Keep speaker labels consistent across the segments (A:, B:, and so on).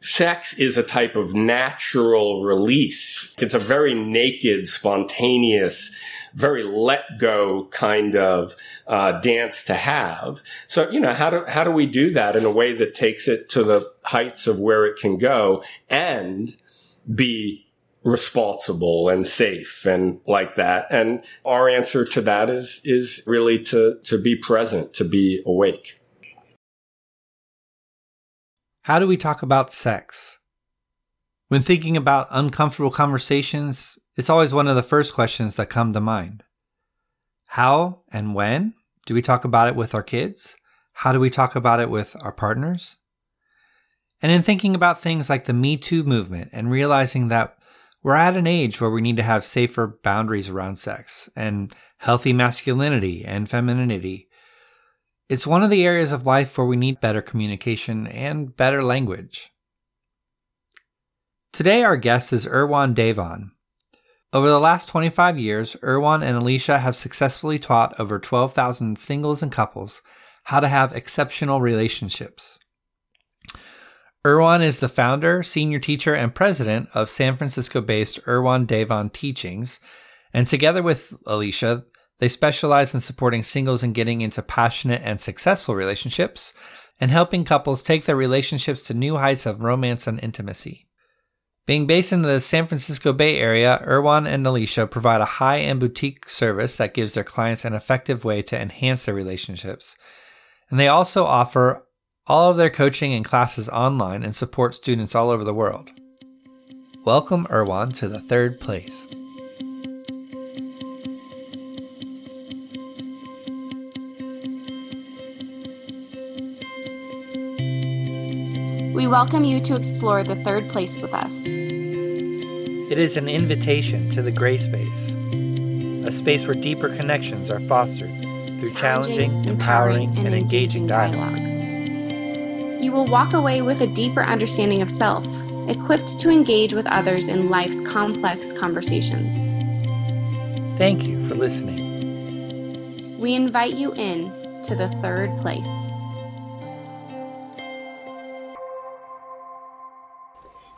A: sex is a type of natural release. It's a very naked, spontaneous, very let go kind of uh, dance to have. So, you know, how do, how do we do that in a way that takes it to the heights of where it can go and be responsible and safe and like that. And our answer to that is, is really to, to be present, to be awake.
B: How do we talk about sex? When thinking about uncomfortable conversations, it's always one of the first questions that come to mind. How and when do we talk about it with our kids? How do we talk about it with our partners? And in thinking about things like the Me Too movement and realizing that we're at an age where we need to have safer boundaries around sex and healthy masculinity and femininity. It's one of the areas of life where we need better communication and better language. Today, our guest is Erwan Davon. Over the last 25 years, Erwan and Alicia have successfully taught over 12,000 singles and couples how to have exceptional relationships. Erwan is the founder, senior teacher, and president of San Francisco based Erwan Davon Teachings. And together with Alicia, they specialize in supporting singles in getting into passionate and successful relationships and helping couples take their relationships to new heights of romance and intimacy. Being based in the San Francisco Bay Area, Erwan and Alicia provide a high end boutique service that gives their clients an effective way to enhance their relationships. And they also offer all of their coaching and classes online and support students all over the world. Welcome, Erwan, to the third place.
C: Welcome you to explore the third place with us.
B: It is an invitation to the gray space, a space where deeper connections are fostered through challenging, empowering, and engaging dialogue.
C: You will walk away with a deeper understanding of self, equipped to engage with others in life's complex conversations.
B: Thank you for listening.
C: We invite you in to the third place.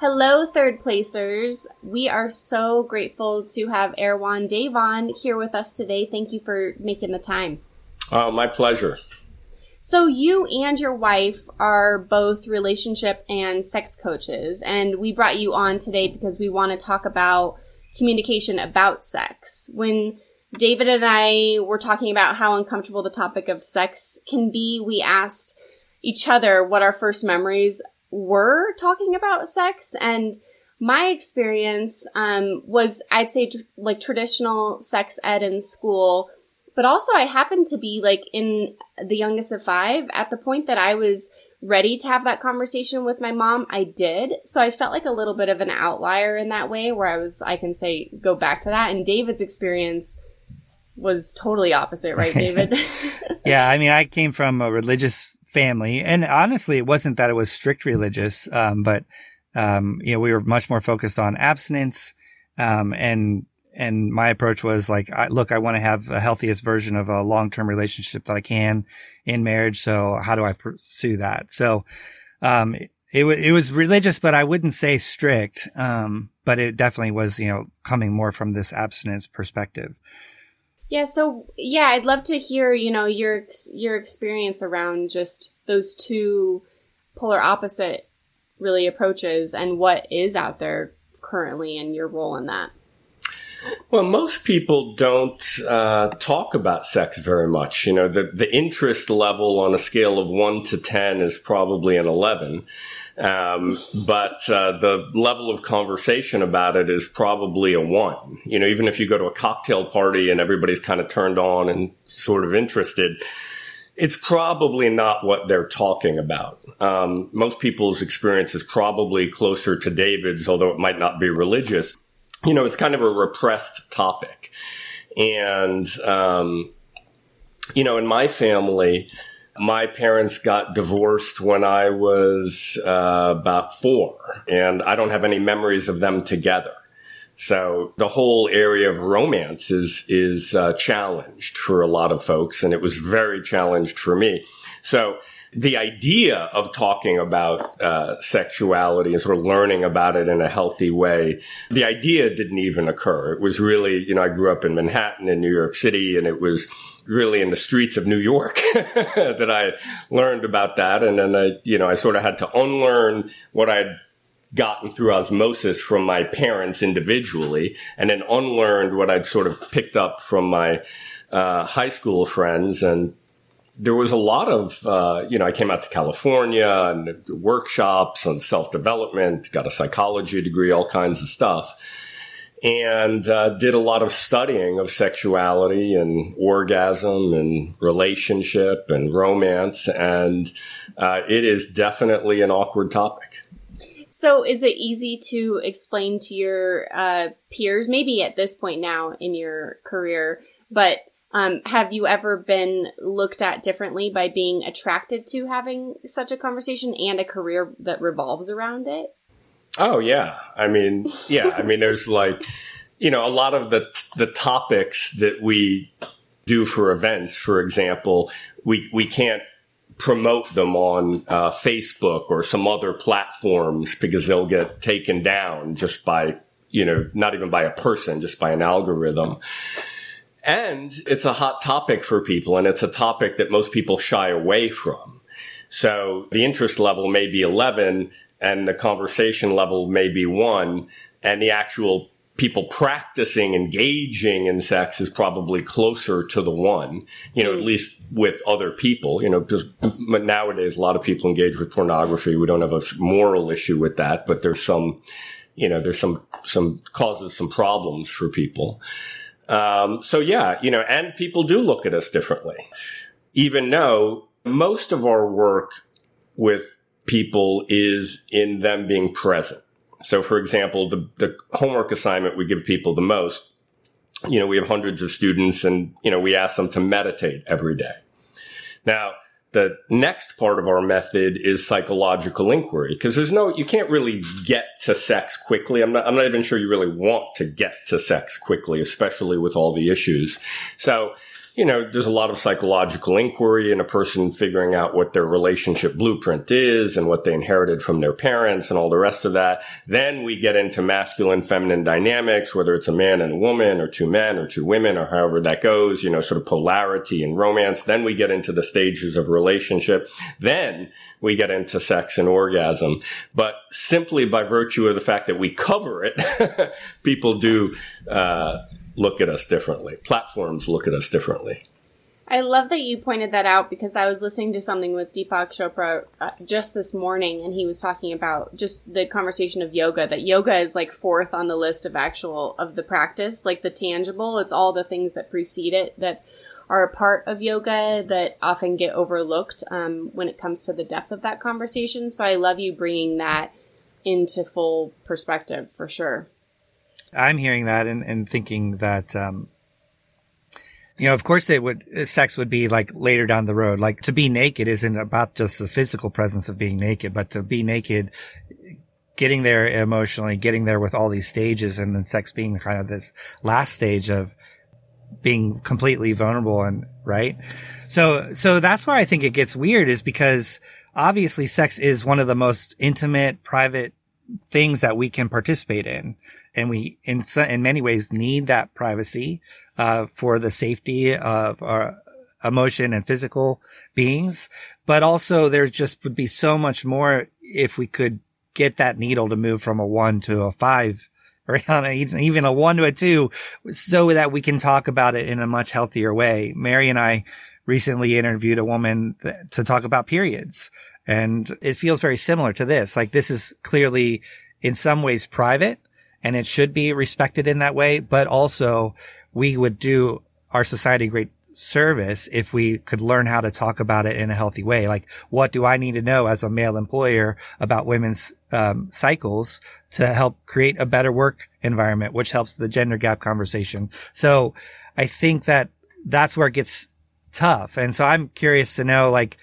C: Hello, third placers. We are so grateful to have Erwan Davon here with us today. Thank you for making the time.
A: Oh, my pleasure.
C: So, you and your wife are both relationship and sex coaches, and we brought you on today because we want to talk about communication about sex. When David and I were talking about how uncomfortable the topic of sex can be, we asked each other what our first memories were talking about sex, and my experience um, was, I'd say, tr- like traditional sex ed in school but also, I happened to be like in the youngest of five at the point that I was ready to have that conversation with my mom. I did. So I felt like a little bit of an outlier in that way where I was, I can say, go back to that. And David's experience was totally opposite, right, David?
B: yeah. I mean, I came from a religious family. And honestly, it wasn't that it was strict religious, um, but, um, you know, we were much more focused on abstinence. Um, and and my approach was like, I, look, I want to have the healthiest version of a long-term relationship that I can in marriage. So how do I pursue that? So, um, it, it, it was religious, but I wouldn't say strict. Um, but it definitely was, you know, coming more from this abstinence perspective.
C: Yeah. So yeah, I'd love to hear, you know, your, your experience around just those two polar opposite really approaches and what is out there currently and your role in that.
A: Well, most people don't uh, talk about sex very much. You know, the, the interest level on a scale of one to 10 is probably an 11. Um, but uh, the level of conversation about it is probably a one. You know, even if you go to a cocktail party and everybody's kind of turned on and sort of interested, it's probably not what they're talking about. Um, most people's experience is probably closer to David's, although it might not be religious you know, it's kind of a repressed topic. And, um, you know, in my family, my parents got divorced when I was uh, about four, and I don't have any memories of them together. So the whole area of romance is is uh, challenged for a lot of folks, and it was very challenged for me. So the idea of talking about uh, sexuality and sort of learning about it in a healthy way, the idea didn't even occur. It was really, you know, I grew up in Manhattan in New York City, and it was really in the streets of New York that I learned about that. And then I, you know, I sort of had to unlearn what I'd gotten through osmosis from my parents individually, and then unlearned what I'd sort of picked up from my uh, high school friends and there was a lot of, uh, you know, I came out to California and workshops on self development, got a psychology degree, all kinds of stuff, and uh, did a lot of studying of sexuality and orgasm and relationship and romance. And uh, it is definitely an awkward topic.
C: So, is it easy to explain to your uh, peers, maybe at this point now in your career, but um, have you ever been looked at differently by being attracted to having such a conversation and a career that revolves around it?
A: Oh yeah, I mean, yeah, I mean, there's like, you know, a lot of the the topics that we do for events, for example, we we can't promote them on uh, Facebook or some other platforms because they'll get taken down just by you know not even by a person, just by an algorithm. And it's a hot topic for people, and it's a topic that most people shy away from. So the interest level may be 11, and the conversation level may be one, and the actual people practicing engaging in sex is probably closer to the one, you know, at mm. least with other people, you know, because nowadays a lot of people engage with pornography. We don't have a moral issue with that, but there's some, you know, there's some, some causes some problems for people. Um, so yeah, you know, and people do look at us differently, even though most of our work with people is in them being present. So for example, the, the homework assignment we give people the most, you know, we have hundreds of students and, you know, we ask them to meditate every day. Now, the next part of our method is psychological inquiry because there's no, you can't really get to sex quickly. I'm not, I'm not even sure you really want to get to sex quickly, especially with all the issues. So you know, there's a lot of psychological inquiry and a person figuring out what their relationship blueprint is and what they inherited from their parents and all the rest of that. Then we get into masculine, feminine dynamics, whether it's a man and a woman or two men or two women or however that goes, you know, sort of polarity and romance. Then we get into the stages of relationship. Then we get into sex and orgasm. But simply by virtue of the fact that we cover it, people do, uh, look at us differently. Platforms look at us differently.
C: I love that you pointed that out because I was listening to something with Deepak Chopra uh, just this morning, and he was talking about just the conversation of yoga. That yoga is like fourth on the list of actual of the practice, like the tangible. It's all the things that precede it that are a part of yoga that often get overlooked um, when it comes to the depth of that conversation. So I love you bringing that into full perspective for sure.
B: I'm hearing that and, and thinking that, um, you know, of course they would, sex would be like later down the road. Like to be naked isn't about just the physical presence of being naked, but to be naked, getting there emotionally, getting there with all these stages and then sex being kind of this last stage of being completely vulnerable and right. So, so that's why I think it gets weird is because obviously sex is one of the most intimate, private things that we can participate in. And we, in, in many ways, need that privacy, uh, for the safety of our emotion and physical beings. But also there just would be so much more if we could get that needle to move from a one to a five or even a one to a two so that we can talk about it in a much healthier way. Mary and I recently interviewed a woman to talk about periods and it feels very similar to this. Like this is clearly in some ways private and it should be respected in that way. But also we would do our society great service if we could learn how to talk about it in a healthy way. Like, what do I need to know as a male employer about women's um, cycles to help create a better work environment, which helps the gender gap conversation. So I think that that's where it gets tough. And so I'm curious to know, like,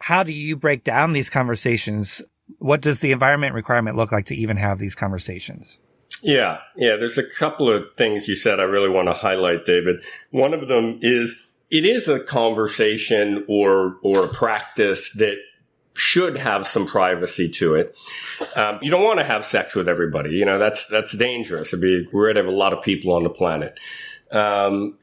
B: how do you break down these conversations? What does the environment requirement look like to even have these conversations?
A: Yeah, yeah, there's a couple of things you said I really want to highlight, David. One of them is it is a conversation or or a practice that should have some privacy to it. Um, you don't want to have sex with everybody. You know that's that's dangerous. It'd be rid of a lot of people on the planet. Um,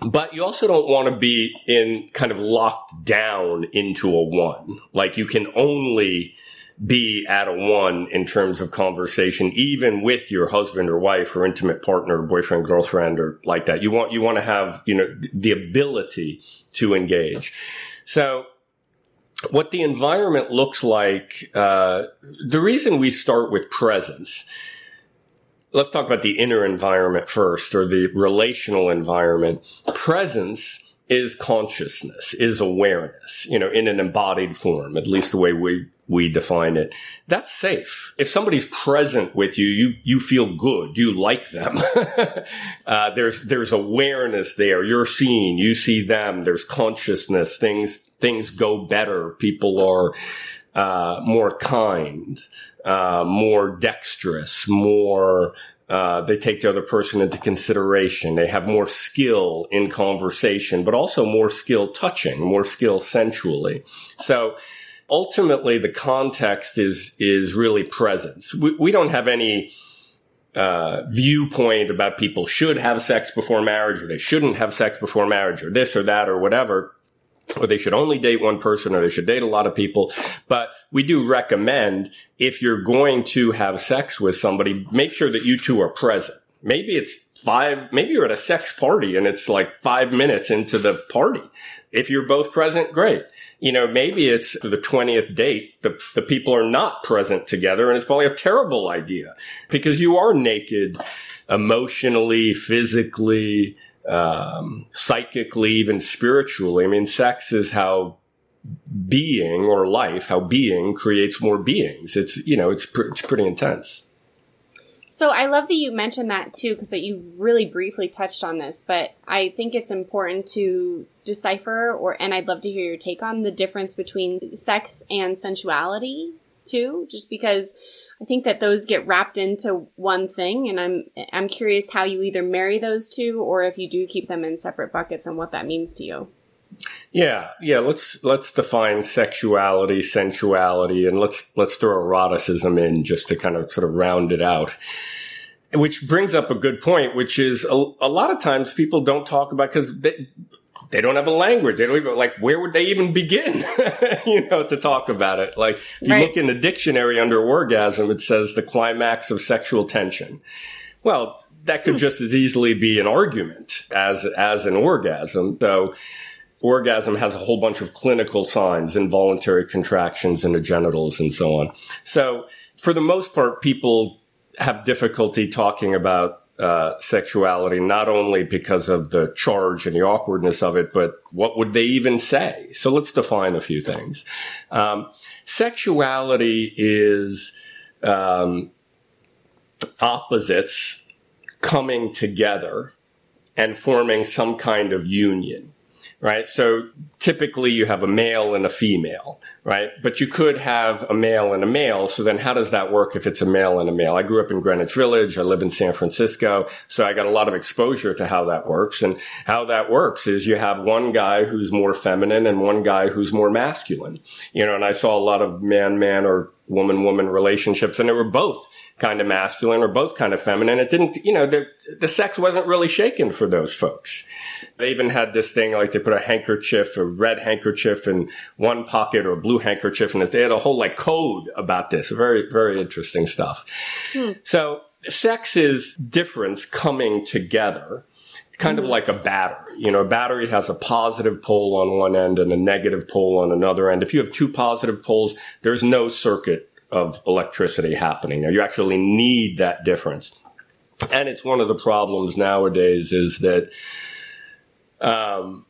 A: but you also don't want to be in kind of locked down into a one. Like you can only be at a one in terms of conversation, even with your husband or wife or intimate partner, or boyfriend, girlfriend, or like that. You want, you want to have, you know, the ability to engage. So what the environment looks like, uh, the reason we start with presence let's talk about the inner environment first or the relational environment. Presence is consciousness, is awareness, you know, in an embodied form, at least the way we, we define it. That's safe. If somebody's present with you, you, you feel good. You like them. uh, there's, there's awareness there. You're seeing, you see them. There's consciousness. Things, things go better. People are, uh, more kind uh, more dexterous, more uh, they take the other person into consideration. They have more skill in conversation, but also more skill touching, more skill sensually. So ultimately, the context is is really presence. We, we don't have any uh, viewpoint about people should have sex before marriage or they shouldn't have sex before marriage or this or that or whatever or they should only date one person or they should date a lot of people. But we do recommend if you're going to have sex with somebody, make sure that you two are present. Maybe it's five, maybe you're at a sex party and it's like five minutes into the party. If you're both present, great. You know, maybe it's the 20th date. The, the people are not present together and it's probably a terrible idea because you are naked emotionally, physically, um, psychically, even spiritually. I mean, sex is how being or life, how being creates more beings. It's, you know, it's, pr- it's pretty intense.
C: So I love that you mentioned that too, because that you really briefly touched on this, but I think it's important to decipher or, and I'd love to hear your take on the difference between sex and sensuality too, just because I think that those get wrapped into one thing, and I'm I'm curious how you either marry those two or if you do keep them in separate buckets and what that means to you.
A: Yeah, yeah. Let's let's define sexuality, sensuality, and let's let's throw eroticism in just to kind of sort of round it out. Which brings up a good point, which is a, a lot of times people don't talk about because they don't have a language. They don't even like where would they even begin, you know, to talk about it. Like if you right. look in the dictionary under orgasm, it says the climax of sexual tension. Well, that could hmm. just as easily be an argument as as an orgasm. So orgasm has a whole bunch of clinical signs, involuntary contractions in the genitals and so on. So for the most part, people have difficulty talking about uh, sexuality, not only because of the charge and the awkwardness of it, but what would they even say? So let's define a few things. Um, sexuality is um, opposites coming together and forming some kind of union right? So typically you have a male and a female, right? But you could have a male and a male. So then how does that work if it's a male and a male? I grew up in Greenwich Village. I live in San Francisco. So I got a lot of exposure to how that works. And how that works is you have one guy who's more feminine and one guy who's more masculine, you know, and I saw a lot of man, man or woman, woman relationships and they were both kind of masculine or both kind of feminine. It didn't, you know, the, the sex wasn't really shaken for those folks. They even had this thing like they put a handkerchief, a red handkerchief in one pocket or a blue handkerchief. And if they had a whole like code about this. Very, very interesting stuff. Hmm. So sex is difference coming together kind of hmm. like a battery. You know, a battery has a positive pole on one end and a negative pole on another end. If you have two positive poles, there's no circuit of electricity happening. Now you actually need that difference. And it's one of the problems nowadays is that um,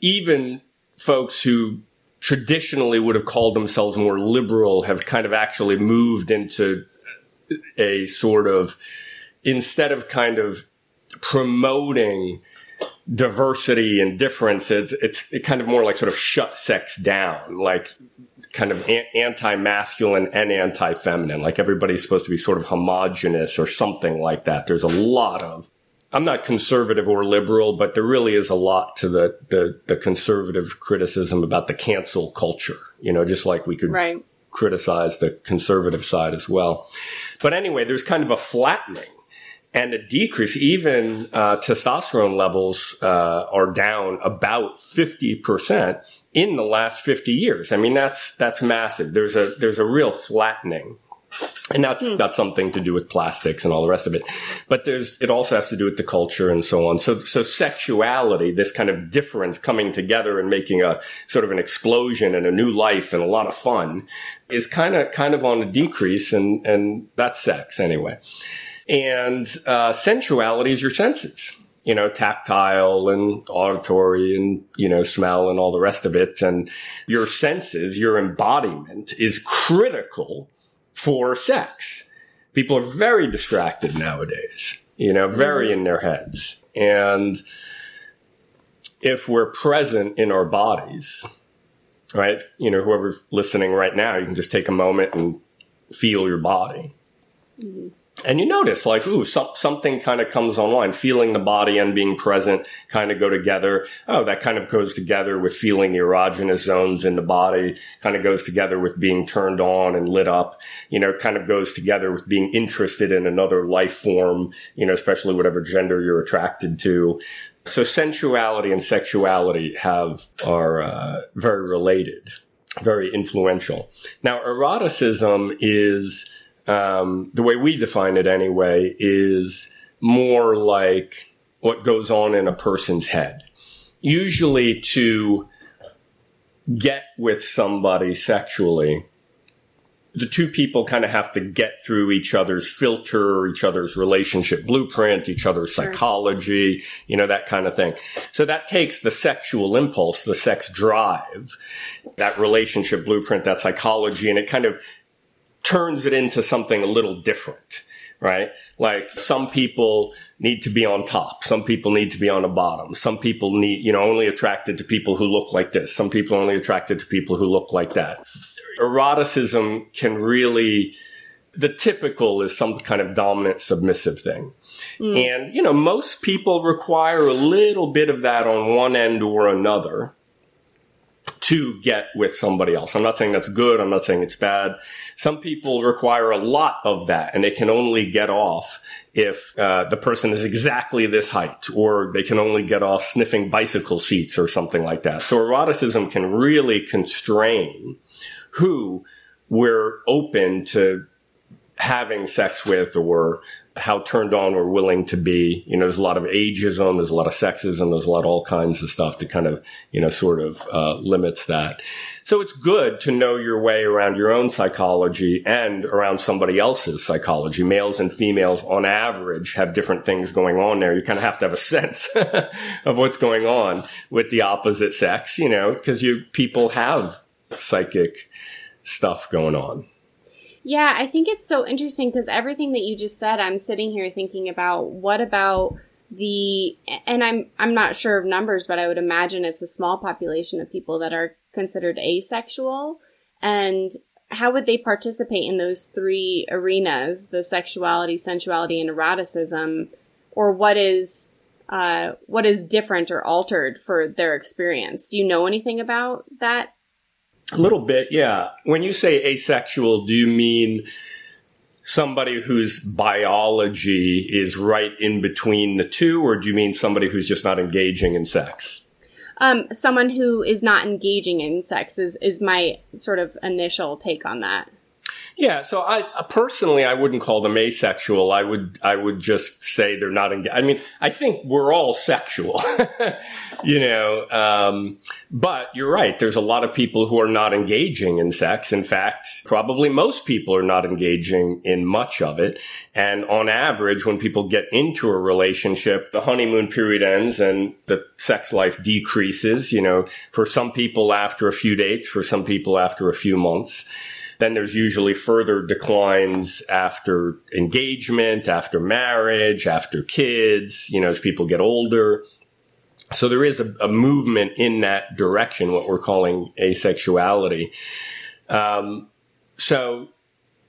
A: even folks who traditionally would have called themselves more liberal have kind of actually moved into a sort of instead of kind of promoting diversity and difference it's it's it kind of more like sort of shut sex down like kind of anti-masculine and anti-feminine like everybody's supposed to be sort of homogenous or something like that there's a lot of I'm not conservative or liberal, but there really is a lot to the, the, the conservative criticism about the cancel culture, you know, just like we could
C: right.
A: criticize the conservative side as well. But anyway, there's kind of a flattening and a decrease. Even uh, testosterone levels uh, are down about 50% in the last 50 years. I mean, that's, that's massive. There's a, there's a real flattening and that's hmm. got something to do with plastics and all the rest of it. But there's, it also has to do with the culture and so on. So, so sexuality, this kind of difference coming together and making a sort of an explosion and a new life and a lot of fun is kind of, kind of on a decrease and, and that's sex anyway. And, uh, sensuality is your senses you know, tactile and auditory and, you know, smell and all the rest of it. And your senses, your embodiment is critical for sex. People are very distracted nowadays, you know, very in their heads. And if we're present in our bodies, right? You know, whoever's listening right now, you can just take a moment and feel your body. Mm-hmm and you notice like ooh so, something kind of comes online. Feeling the body and being present kind of go together. Oh that kind of goes together with feeling erogenous zones in the body kind of goes together with being turned on and lit up. You know kind of goes together with being interested in another life form you know especially whatever gender you're attracted to. So sensuality and sexuality have are uh, very related very influential. Now eroticism is um, the way we define it anyway, is more like what goes on in a person's head. Usually to get with somebody sexually, the two people kind of have to get through each other's filter, each other's relationship blueprint, each other's sure. psychology, you know, that kind of thing. So that takes the sexual impulse, the sex drive, that relationship blueprint, that psychology, and it kind of turns it into something a little different, right? Like some people need to be on top. Some people need to be on the bottom. Some people need, you know, only attracted to people who look like this. Some people only attracted to people who look like that. Eroticism can really, the typical is some kind of dominant submissive thing. Mm. And, you know, most people require a little bit of that on one end or another to get with somebody else. I'm not saying that's good. I'm not saying it's bad. Some people require a lot of that and they can only get off if uh, the person is exactly this height or they can only get off sniffing bicycle seats or something like that. So eroticism can really constrain who we're open to having sex with or how turned on we're willing to be. You know, there's a lot of ageism, there's a lot of sexism, there's a lot of all kinds of stuff that kind of, you know, sort of uh, limits that. So it's good to know your way around your own psychology and around somebody else's psychology. Males and females on average have different things going on there. You kind of have to have a sense of what's going on with the opposite sex, you know, because you people have psychic stuff going on.
C: Yeah, I think it's so interesting because everything that you just said, I'm sitting here thinking about what about the and I'm I'm not sure of numbers, but I would imagine it's a small population of people that are considered asexual and how would they participate in those three arenas, the sexuality, sensuality and eroticism or what is uh, what is different or altered for their experience? Do you know anything about that?
A: A little bit, yeah. When you say asexual, do you mean somebody whose biology is right in between the two, or do you mean somebody who's just not engaging in sex?
C: Um, someone who is not engaging in sex is, is my sort of initial take on that.
A: Yeah, so I personally I wouldn't call them asexual. I would I would just say they're not engaged. I mean, I think we're all sexual, you know. Um, but you're right. There's a lot of people who are not engaging in sex. In fact, probably most people are not engaging in much of it. And on average, when people get into a relationship, the honeymoon period ends and the sex life decreases. You know, for some people after a few dates, for some people after a few months. Then there's usually further declines after engagement, after marriage, after kids, you know, as people get older. So there is a, a movement in that direction, what we're calling asexuality. Um, so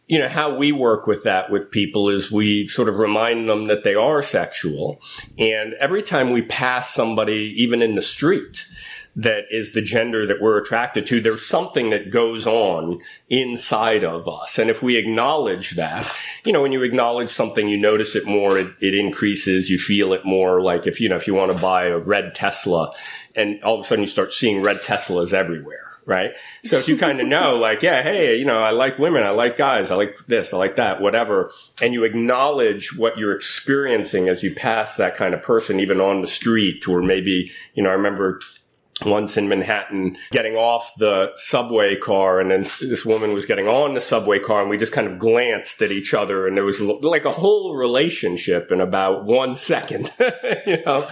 A: you know, how we work with that with people is we sort of remind them that they are sexual. And every time we pass somebody, even in the street, that is the gender that we're attracted to, there's something that goes on inside of us. And if we acknowledge that, you know, when you acknowledge something, you notice it more, it, it increases, you feel it more. Like if, you know, if you want to buy a red Tesla and all of a sudden you start seeing red Teslas everywhere right? So if you kind of know, like, yeah, hey, you know, I like women, I like guys, I like this, I like that, whatever, and you acknowledge what you're experiencing as you pass that kind of person, even on the street, or maybe, you know, I remember once in Manhattan getting off the subway car and then this woman was getting on the subway car and we just kind of glanced at each other and there was like a whole relationship in about one second, you know?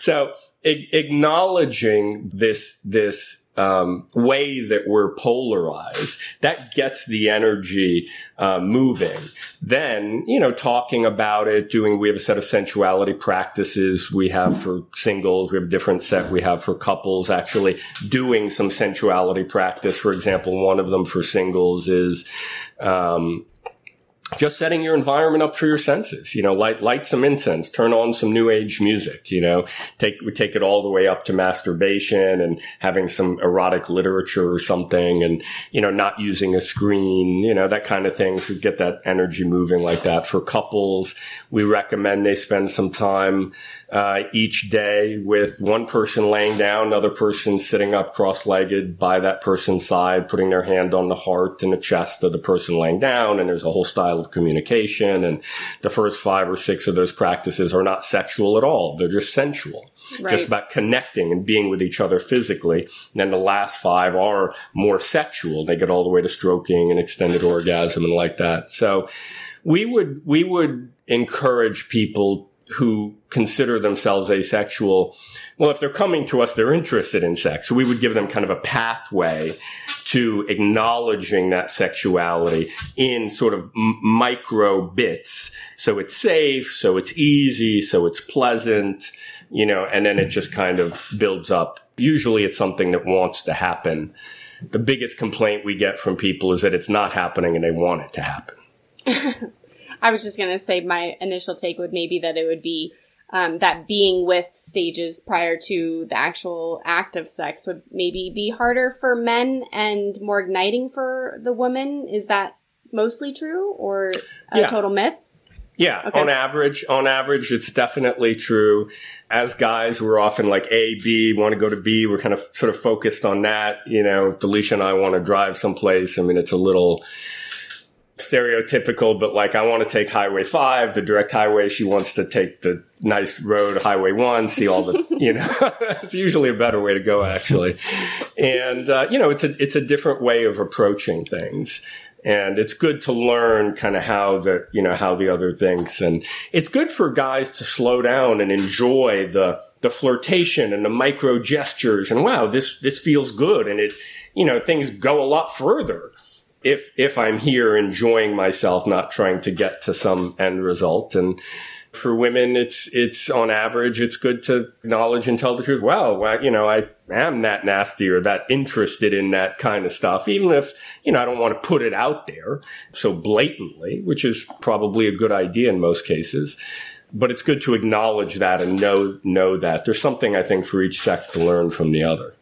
A: So acknowledging this, this um, way that we're polarized, that gets the energy uh, moving. Then, you know, talking about it, doing, we have a set of sensuality practices we have for singles. We have a different set we have for couples, actually doing some sensuality practice. For example, one of them for singles is, um, just setting your environment up for your senses. You know, light light some incense, turn on some new age music. You know, take we take it all the way up to masturbation and having some erotic literature or something, and you know, not using a screen. You know, that kind of thing to get that energy moving like that. For couples, we recommend they spend some time uh, each day with one person laying down, another person sitting up cross-legged by that person's side, putting their hand on the heart and the chest of the person laying down, and there's a whole style of communication. And the first five or six of those practices are not sexual at all. They're just sensual, right. just about connecting and being with each other physically. And then the last five are more sexual. They get all the way to stroking and extended orgasm and like that. So we would, we would encourage people who consider themselves asexual, well, if they're coming to us, they're interested in sex. So we would give them kind of a pathway to acknowledging that sexuality in sort of m- micro bits. So it's safe, so it's easy, so it's pleasant, you know, and then it just kind of builds up. Usually it's something that wants to happen. The biggest complaint we get from people is that it's not happening and they want it to happen.
C: I was just going to say my initial take would maybe that it would be um, that being with stages prior to the actual act of sex would maybe be harder for men and more igniting for the women. Is that mostly true or a yeah. total myth?
A: Yeah, okay. on average, on average, it's definitely true. As guys, we're often like A, B, want to go to B. We're kind of sort of focused on that. You know, Alicia and I want to drive someplace. I mean, it's a little, stereotypical, but like I want to take Highway 5, the direct highway. She wants to take the nice road, Highway 1, see all the, you know, it's usually a better way to go, actually. And, uh, you know, it's a, it's a different way of approaching things. And it's good to learn kind of how the, you know, how the other thinks. And it's good for guys to slow down and enjoy the, the flirtation and the micro gestures. And wow, this, this feels good. And it, you know, things go a lot further if if I'm here enjoying myself, not trying to get to some end result. And for women, it's it's on average, it's good to acknowledge and tell the truth. Well, you know, I am that nasty or that interested in that kind of stuff, even if you know I don't want to put it out there so blatantly, which is probably a good idea in most cases. But it's good to acknowledge that and know know that there's something I think for each sex to learn from the other.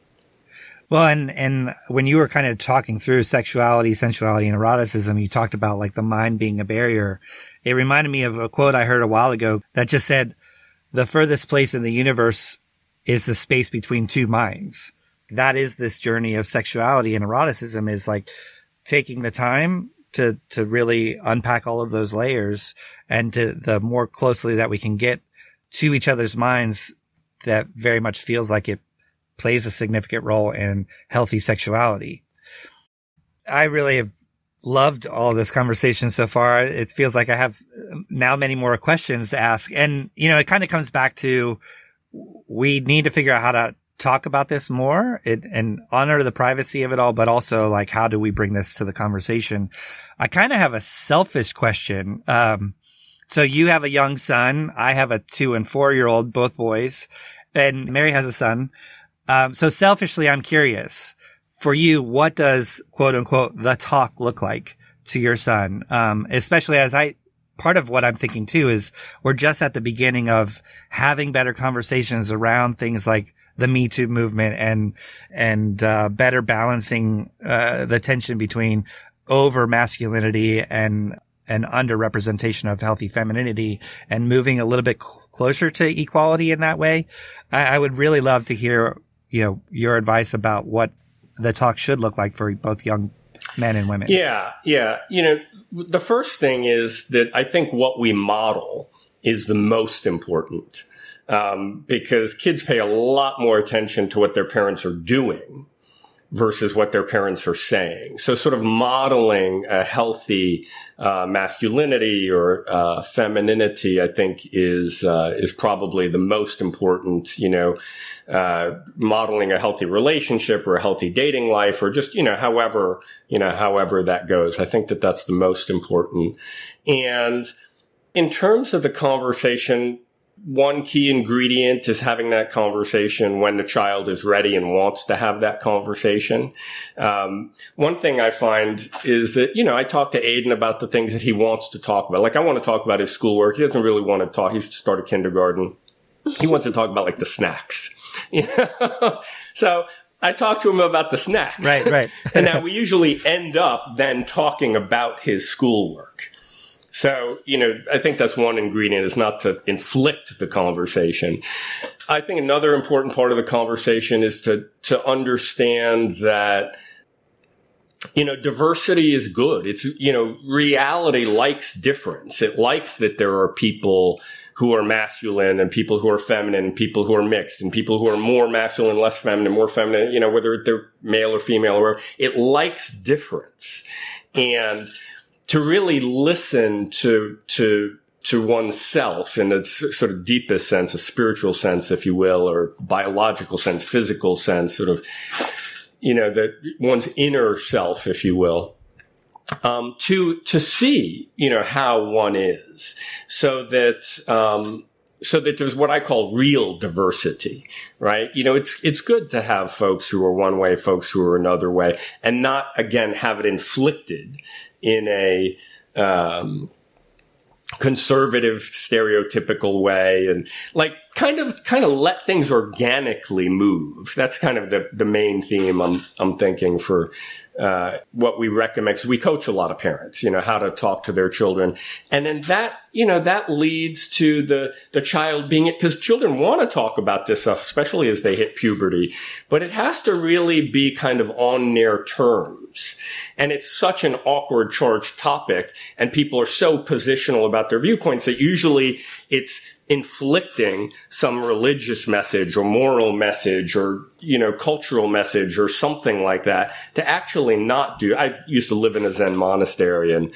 B: Well, and, and when you were kind of talking through sexuality, sensuality, and eroticism, you talked about like the mind being a barrier. It reminded me of a quote I heard a while ago that just said, the furthest place in the universe is the space between two minds. That is this journey of sexuality and eroticism is like taking the time to, to really unpack all of those layers and to the more closely that we can get to each other's minds that very much feels like it plays a significant role in healthy sexuality. I really have loved all this conversation so far. It feels like I have now many more questions to ask. And, you know, it kind of comes back to we need to figure out how to talk about this more it, and honor the privacy of it all, but also like, how do we bring this to the conversation? I kind of have a selfish question. Um, so you have a young son. I have a two and four year old, both boys, and Mary has a son. Um, so selfishly, I'm curious for you, what does quote unquote the talk look like to your son, um, especially as I, part of what I'm thinking too is we're just at the beginning of having better conversations around things like the Me Too movement and, and, uh, better balancing, uh, the tension between over masculinity and, an underrepresentation of healthy femininity and moving a little bit cl- closer to equality in that way. I, I would really love to hear, you know, your advice about what the talk should look like for both young men and women.
A: Yeah, yeah. You know, the first thing is that I think what we model is the most important um, because kids pay a lot more attention to what their parents are doing versus what their parents are saying. So sort of modeling a healthy uh, masculinity or uh, femininity, I think is uh, is probably the most important. You know, uh, modeling a healthy relationship or a healthy dating life, or just you know, however you know, however that goes. I think that that's the most important. And in terms of the conversation one key ingredient is having that conversation when the child is ready and wants to have that conversation. Um, one thing I find is that, you know, I talk to Aiden about the things that he wants to talk about. Like, I want to talk about his schoolwork. He doesn't really want to talk. He's started kindergarten. He wants to talk about like the snacks. You know? so I talk to him about the snacks.
B: Right, right.
A: and now we usually end up then talking about his schoolwork. So, you know, I think that's one ingredient is not to inflict the conversation. I think another important part of the conversation is to, to understand that, you know, diversity is good. It's, you know, reality likes difference. It likes that there are people who are masculine and people who are feminine, and people who are mixed and people who are more masculine, less feminine, more feminine, you know, whether they're male or female or whatever. It likes difference. And, to really listen to to to oneself in its sort of deepest sense, a spiritual sense, if you will, or biological sense, physical sense, sort of, you know, that one's inner self, if you will. Um, to to see, you know, how one is, so that um, so that there's what I call real diversity, right? You know, it's it's good to have folks who are one way, folks who are another way, and not again have it inflicted in a um, conservative, stereotypical way, and like kind of kind of let things organically move. That's kind of the the main theme I'm I'm thinking for uh, what we recommend because we coach a lot of parents, you know, how to talk to their children, and then that, you know, that leads to the the child being it because children want to talk about this stuff, especially as they hit puberty, but it has to really be kind of on their terms, and it's such an awkward, charged topic, and people are so positional about their viewpoints that usually it's inflicting some religious message or moral message or, you know, cultural message or something like that to actually not do. I used to live in a Zen monastery and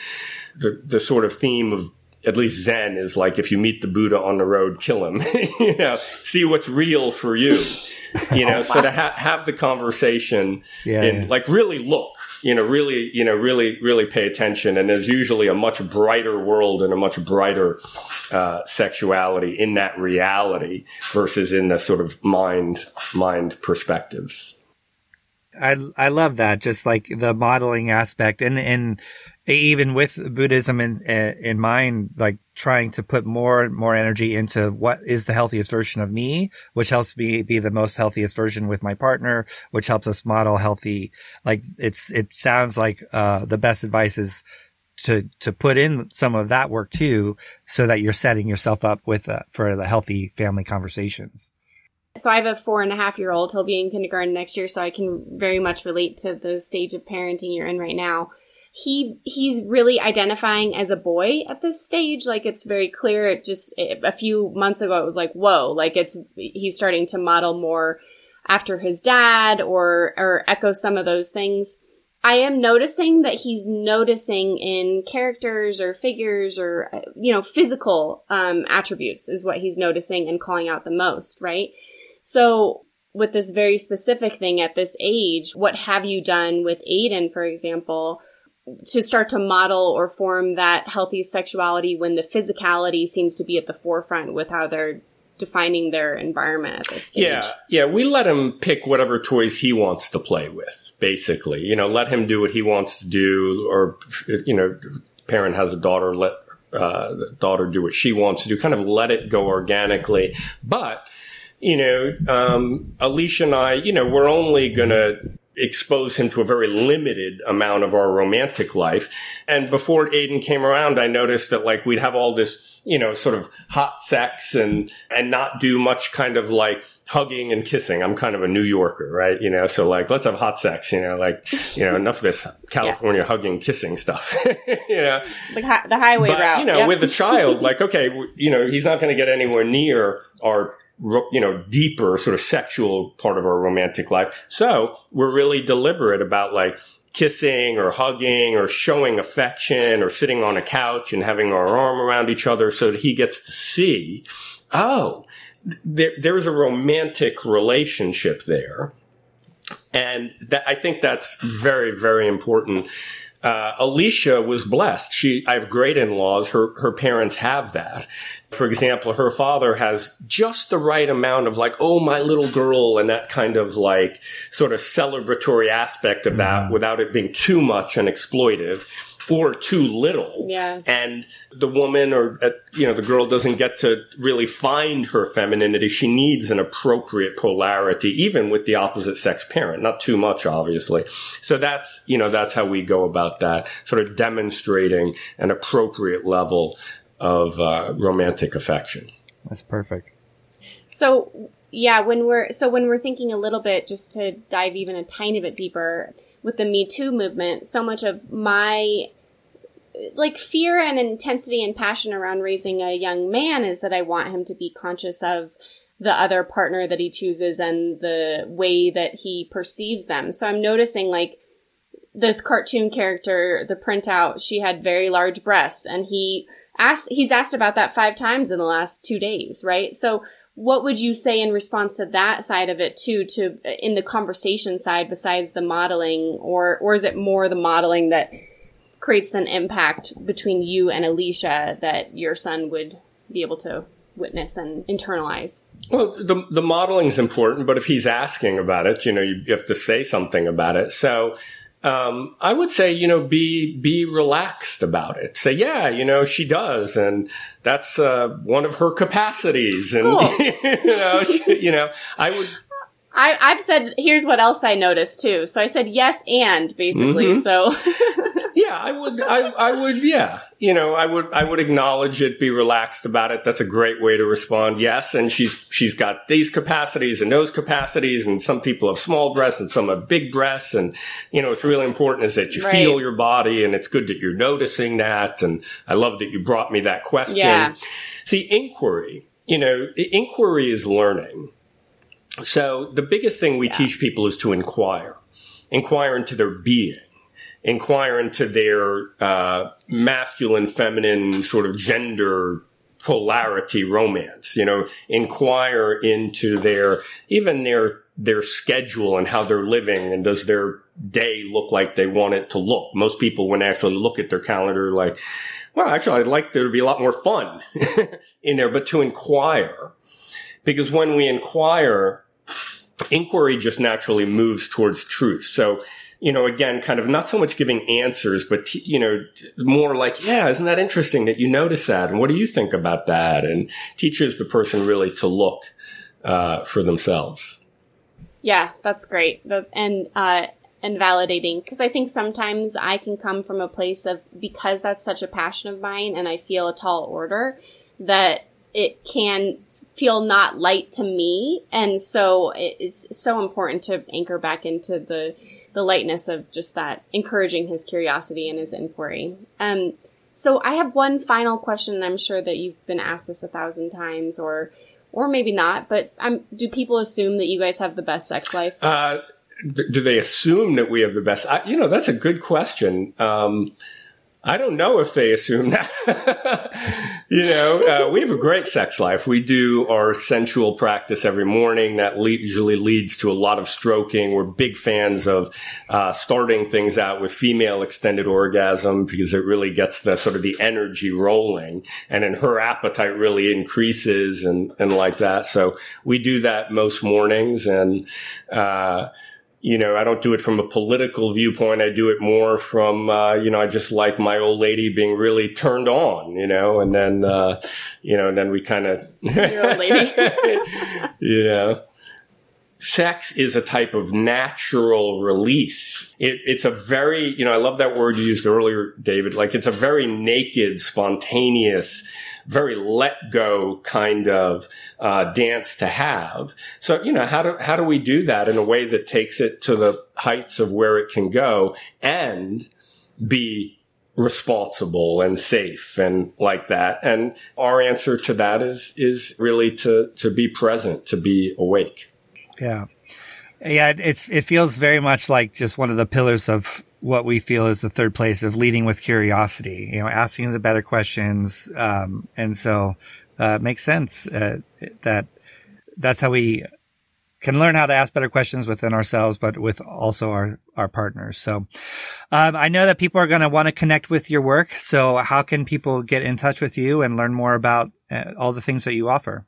A: the, the sort of theme of at least Zen is like if you meet the Buddha on the road, kill him. you know, see what's real for you. You know, so to ha- have the conversation yeah, and yeah. like really look, you know, really, you know, really, really pay attention. And there's usually a much brighter world and a much brighter uh, sexuality in that reality versus in the sort of mind mind perspectives.
B: I I love that, just like the modeling aspect, and and even with Buddhism in in mind, like trying to put more and more energy into what is the healthiest version of me, which helps me be the most healthiest version with my partner, which helps us model healthy. Like it's it sounds like uh, the best advice is to to put in some of that work too, so that you're setting yourself up with uh, for the healthy family conversations.
C: So I have a four and a half year old. He'll be in kindergarten next year, so I can very much relate to the stage of parenting you're in right now he he's really identifying as a boy at this stage. Like it's very clear. It just it, a few months ago it was like whoa like it's he's starting to model more after his dad or or echo some of those things. I am noticing that he's noticing in characters or figures or you know physical um, attributes is what he's noticing and calling out the most right? So with this very specific thing at this age what have you done with aiden for example to start to model or form that healthy sexuality when the physicality seems to be at the forefront with how they're defining their environment at this stage.
A: Yeah, yeah. We let him pick whatever toys he wants to play with. Basically, you know, let him do what he wants to do, or you know, parent has a daughter, let uh, the daughter do what she wants to do. Kind of let it go organically, but you know, um, Alicia and I, you know, we're only gonna expose him to a very limited amount of our romantic life. And before Aiden came around, I noticed that like we'd have all this, you know, sort of hot sex and, and not do much kind of like hugging and kissing. I'm kind of a New Yorker, right? You know, so like, let's have hot sex, you know, like, you know, enough of this California yeah. hugging, kissing stuff, you know,
C: the, hi- the highway
A: but,
C: route.
A: You know, yep. with a child, like, okay, you know, he's not going to get anywhere near our you know, deeper sort of sexual part of our romantic life. So we're really deliberate about like kissing or hugging or showing affection or sitting on a couch and having our arm around each other so that he gets to see, oh, there, there's a romantic relationship there. And that, I think that's very, very important uh, Alicia was blessed. She, I have great in-laws. Her, her parents have that. For example, her father has just the right amount of like, oh, my little girl, and that kind of like sort of celebratory aspect of that mm. without it being too much and exploitive or too little.
C: Yeah.
A: And the woman or, uh, you know, the girl doesn't get to really find her femininity. She needs an appropriate polarity, even with the opposite sex parent. Not too much, obviously. So that's, you know, that's how we go about that, sort of demonstrating an appropriate level of uh, romantic affection.
B: That's perfect.
C: So, yeah, when we're, so when we're thinking a little bit, just to dive even a tiny bit deeper, with the Me Too movement, so much of my like fear and intensity and passion around raising a young man is that I want him to be conscious of the other partner that he chooses and the way that he perceives them. So I'm noticing like this cartoon character, the printout, she had very large breasts and he asked, he's asked about that five times in the last two days, right? So what would you say in response to that side of it too to uh, in the conversation side besides the modeling or or is it more the modeling that creates an impact between you and Alicia that your son would be able to witness and internalize?
A: Well the the modeling is important but if he's asking about it you know you have to say something about it. So um, I would say, you know, be be relaxed about it. Say, yeah, you know, she does, and that's uh, one of her capacities. And cool. you know, she, you know, I would.
C: I, I've said, here's what else I noticed too. So I said yes and basically. Mm-hmm. So
A: yeah, I would, I, I would, yeah, you know, I would, I would acknowledge it, be relaxed about it. That's a great way to respond. Yes. And she's, she's got these capacities and those capacities. And some people have small breasts and some have big breasts. And, you know, what's really important is that you right. feel your body and it's good that you're noticing that. And I love that you brought me that question.
C: Yeah.
A: See, inquiry, you know, inquiry is learning. So the biggest thing we yeah. teach people is to inquire, inquire into their being inquire into their uh, masculine, feminine sort of gender polarity romance. You know, inquire into their even their their schedule and how they're living and does their day look like they want it to look. Most people, when they actually look at their calendar, like, well, actually, I'd like there to be a lot more fun in there, but to inquire. Because when we inquire, inquiry just naturally moves towards truth. So you know, again, kind of not so much giving answers, but, you know, more like, yeah, isn't that interesting that you notice that? And what do you think about that? And teaches the person really to look uh, for themselves.
C: Yeah, that's great. And, uh, and validating because I think sometimes I can come from a place of because that's such a passion of mine and I feel a tall order that it can feel not light to me. And so it, it's so important to anchor back into the, the lightness of just that encouraging his curiosity and his inquiry. Um, so I have one final question, and I'm sure that you've been asked this a thousand times, or or maybe not. But um, do people assume that you guys have the best sex life?
A: Uh, do they assume that we have the best? I, you know, that's a good question. Um, I don't know if they assume that. you know, uh, we have a great sex life. We do our sensual practice every morning. That le- usually leads to a lot of stroking. We're big fans of uh, starting things out with female extended orgasm because it really gets the sort of the energy rolling, and then her appetite really increases and and like that. So we do that most mornings, and uh, you know, I don't do it from a political viewpoint. I do it more from, uh, you know, I just like my old lady being really turned on, you know, and then, uh, you know, and then we kind of,
C: Your old lady.
A: you know, sex is a type of natural release. It, it's a very, you know, I love that word you used earlier, David. Like it's a very naked, spontaneous, very let go kind of uh, dance to have. So, you know, how do how do we do that in a way that takes it to the heights of where it can go and be responsible and safe and like that? And our answer to that is is really to to be present, to be awake.
B: Yeah. Yeah, it's it feels very much like just one of the pillars of what we feel is the third place of leading with curiosity, you know, asking the better questions. Um, and so, uh, makes sense, uh, that that's how we can learn how to ask better questions within ourselves, but with also our, our partners. So, um, I know that people are going to want to connect with your work. So how can people get in touch with you and learn more about uh, all the things that you offer?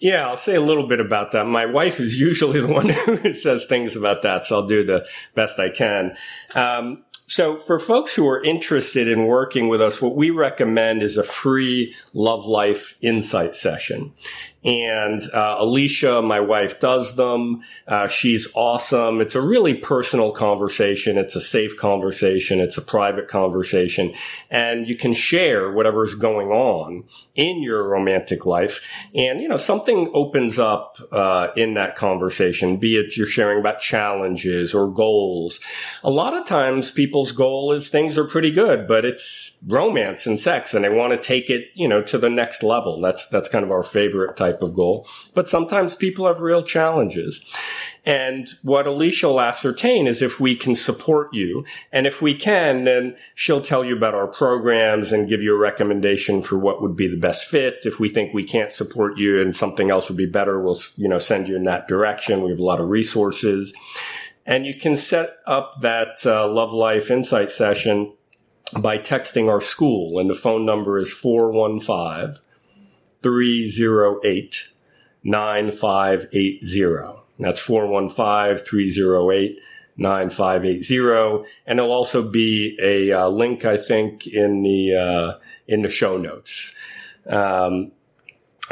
A: Yeah, I'll say a little bit about that. My wife is usually the one who says things about that, so I'll do the best I can. Um, so for folks who are interested in working with us, what we recommend is a free love life insight session. And uh, Alicia, my wife, does them. Uh, she's awesome. It's a really personal conversation. It's a safe conversation. It's a private conversation. And you can share whatever's going on in your romantic life. And, you know, something opens up uh, in that conversation, be it you're sharing about challenges or goals. A lot of times people's goal is things are pretty good, but it's romance and sex and they want to take it, you know, to the next level. That's, that's kind of our favorite type type of goal. But sometimes people have real challenges. And what Alicia will ascertain is if we can support you. And if we can, then she'll tell you about our programs and give you a recommendation for what would be the best fit. If we think we can't support you and something else would be better, we'll, you know, send you in that direction. We have a lot of resources. And you can set up that uh, Love Life Insight session by texting our school. And the phone number is 415 308 9580. That's 415 308 9580 and there'll also be a uh, link i think in the uh, in the show notes. Um,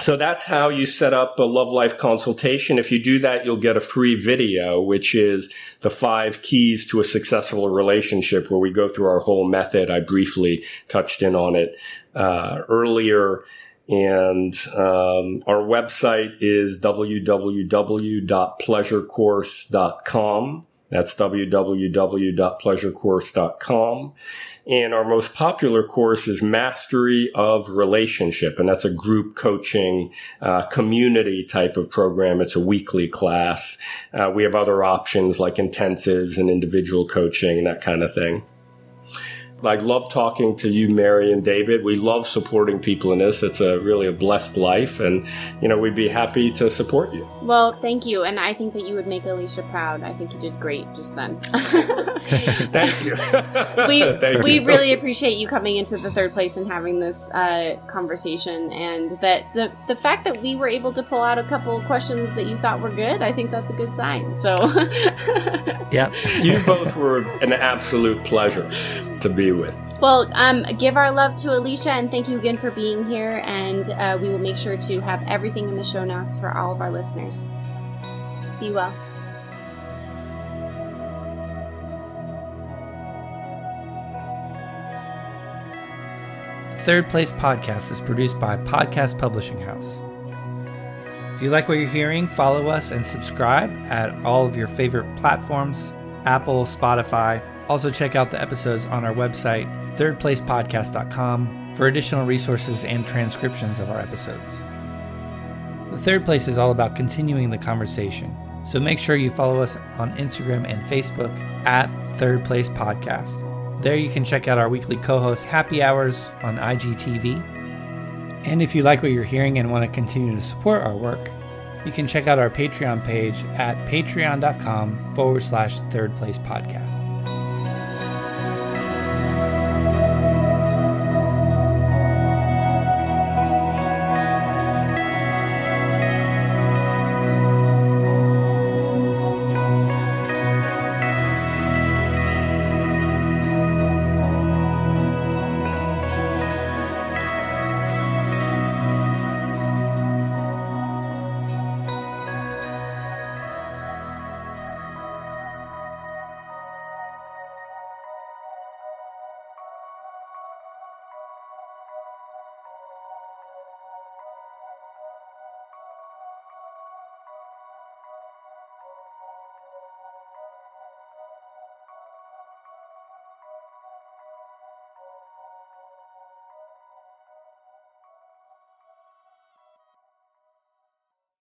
A: so that's how you set up a love life consultation. If you do that you'll get a free video which is the five keys to a successful relationship where we go through our whole method. I briefly touched in on it uh, earlier and um, our website is www.pleasurecourse.com. That's www.pleasurecourse.com. And our most popular course is Mastery of Relationship. And that's a group coaching, uh, community type of program. It's a weekly class. Uh, we have other options like intensives and individual coaching and that kind of thing. I love talking to you, Mary and David. We love supporting people in this. It's a really a blessed life, and you know we'd be happy to support you.
C: Well, thank you, and I think that you would make Alicia proud. I think you did great just then.
A: thank you.
C: we
A: Thank
C: we
A: you.
C: really appreciate you coming into the third place and having this uh, conversation, and that the the fact that we were able to pull out a couple of questions that you thought were good. I think that's a good sign. So.
B: Yeah.
A: you both were an absolute pleasure to be with.
C: Well, um, give our love to Alicia and thank you again for being here. And uh, we will make sure to have everything in the show notes for all of our listeners. Be well.
B: Third Place Podcast is produced by Podcast Publishing House. If you like what you're hearing, follow us and subscribe at all of your favorite platforms Apple, Spotify. Also, check out the episodes on our website, thirdplacepodcast.com, for additional resources and transcriptions of our episodes. The third place is all about continuing the conversation. So make sure you follow us on Instagram and Facebook at Third Place Podcast. There you can check out our weekly co host happy hours on IGTV. And if you like what you're hearing and want to continue to support our work, you can check out our Patreon page at patreon.com forward slash third place podcast.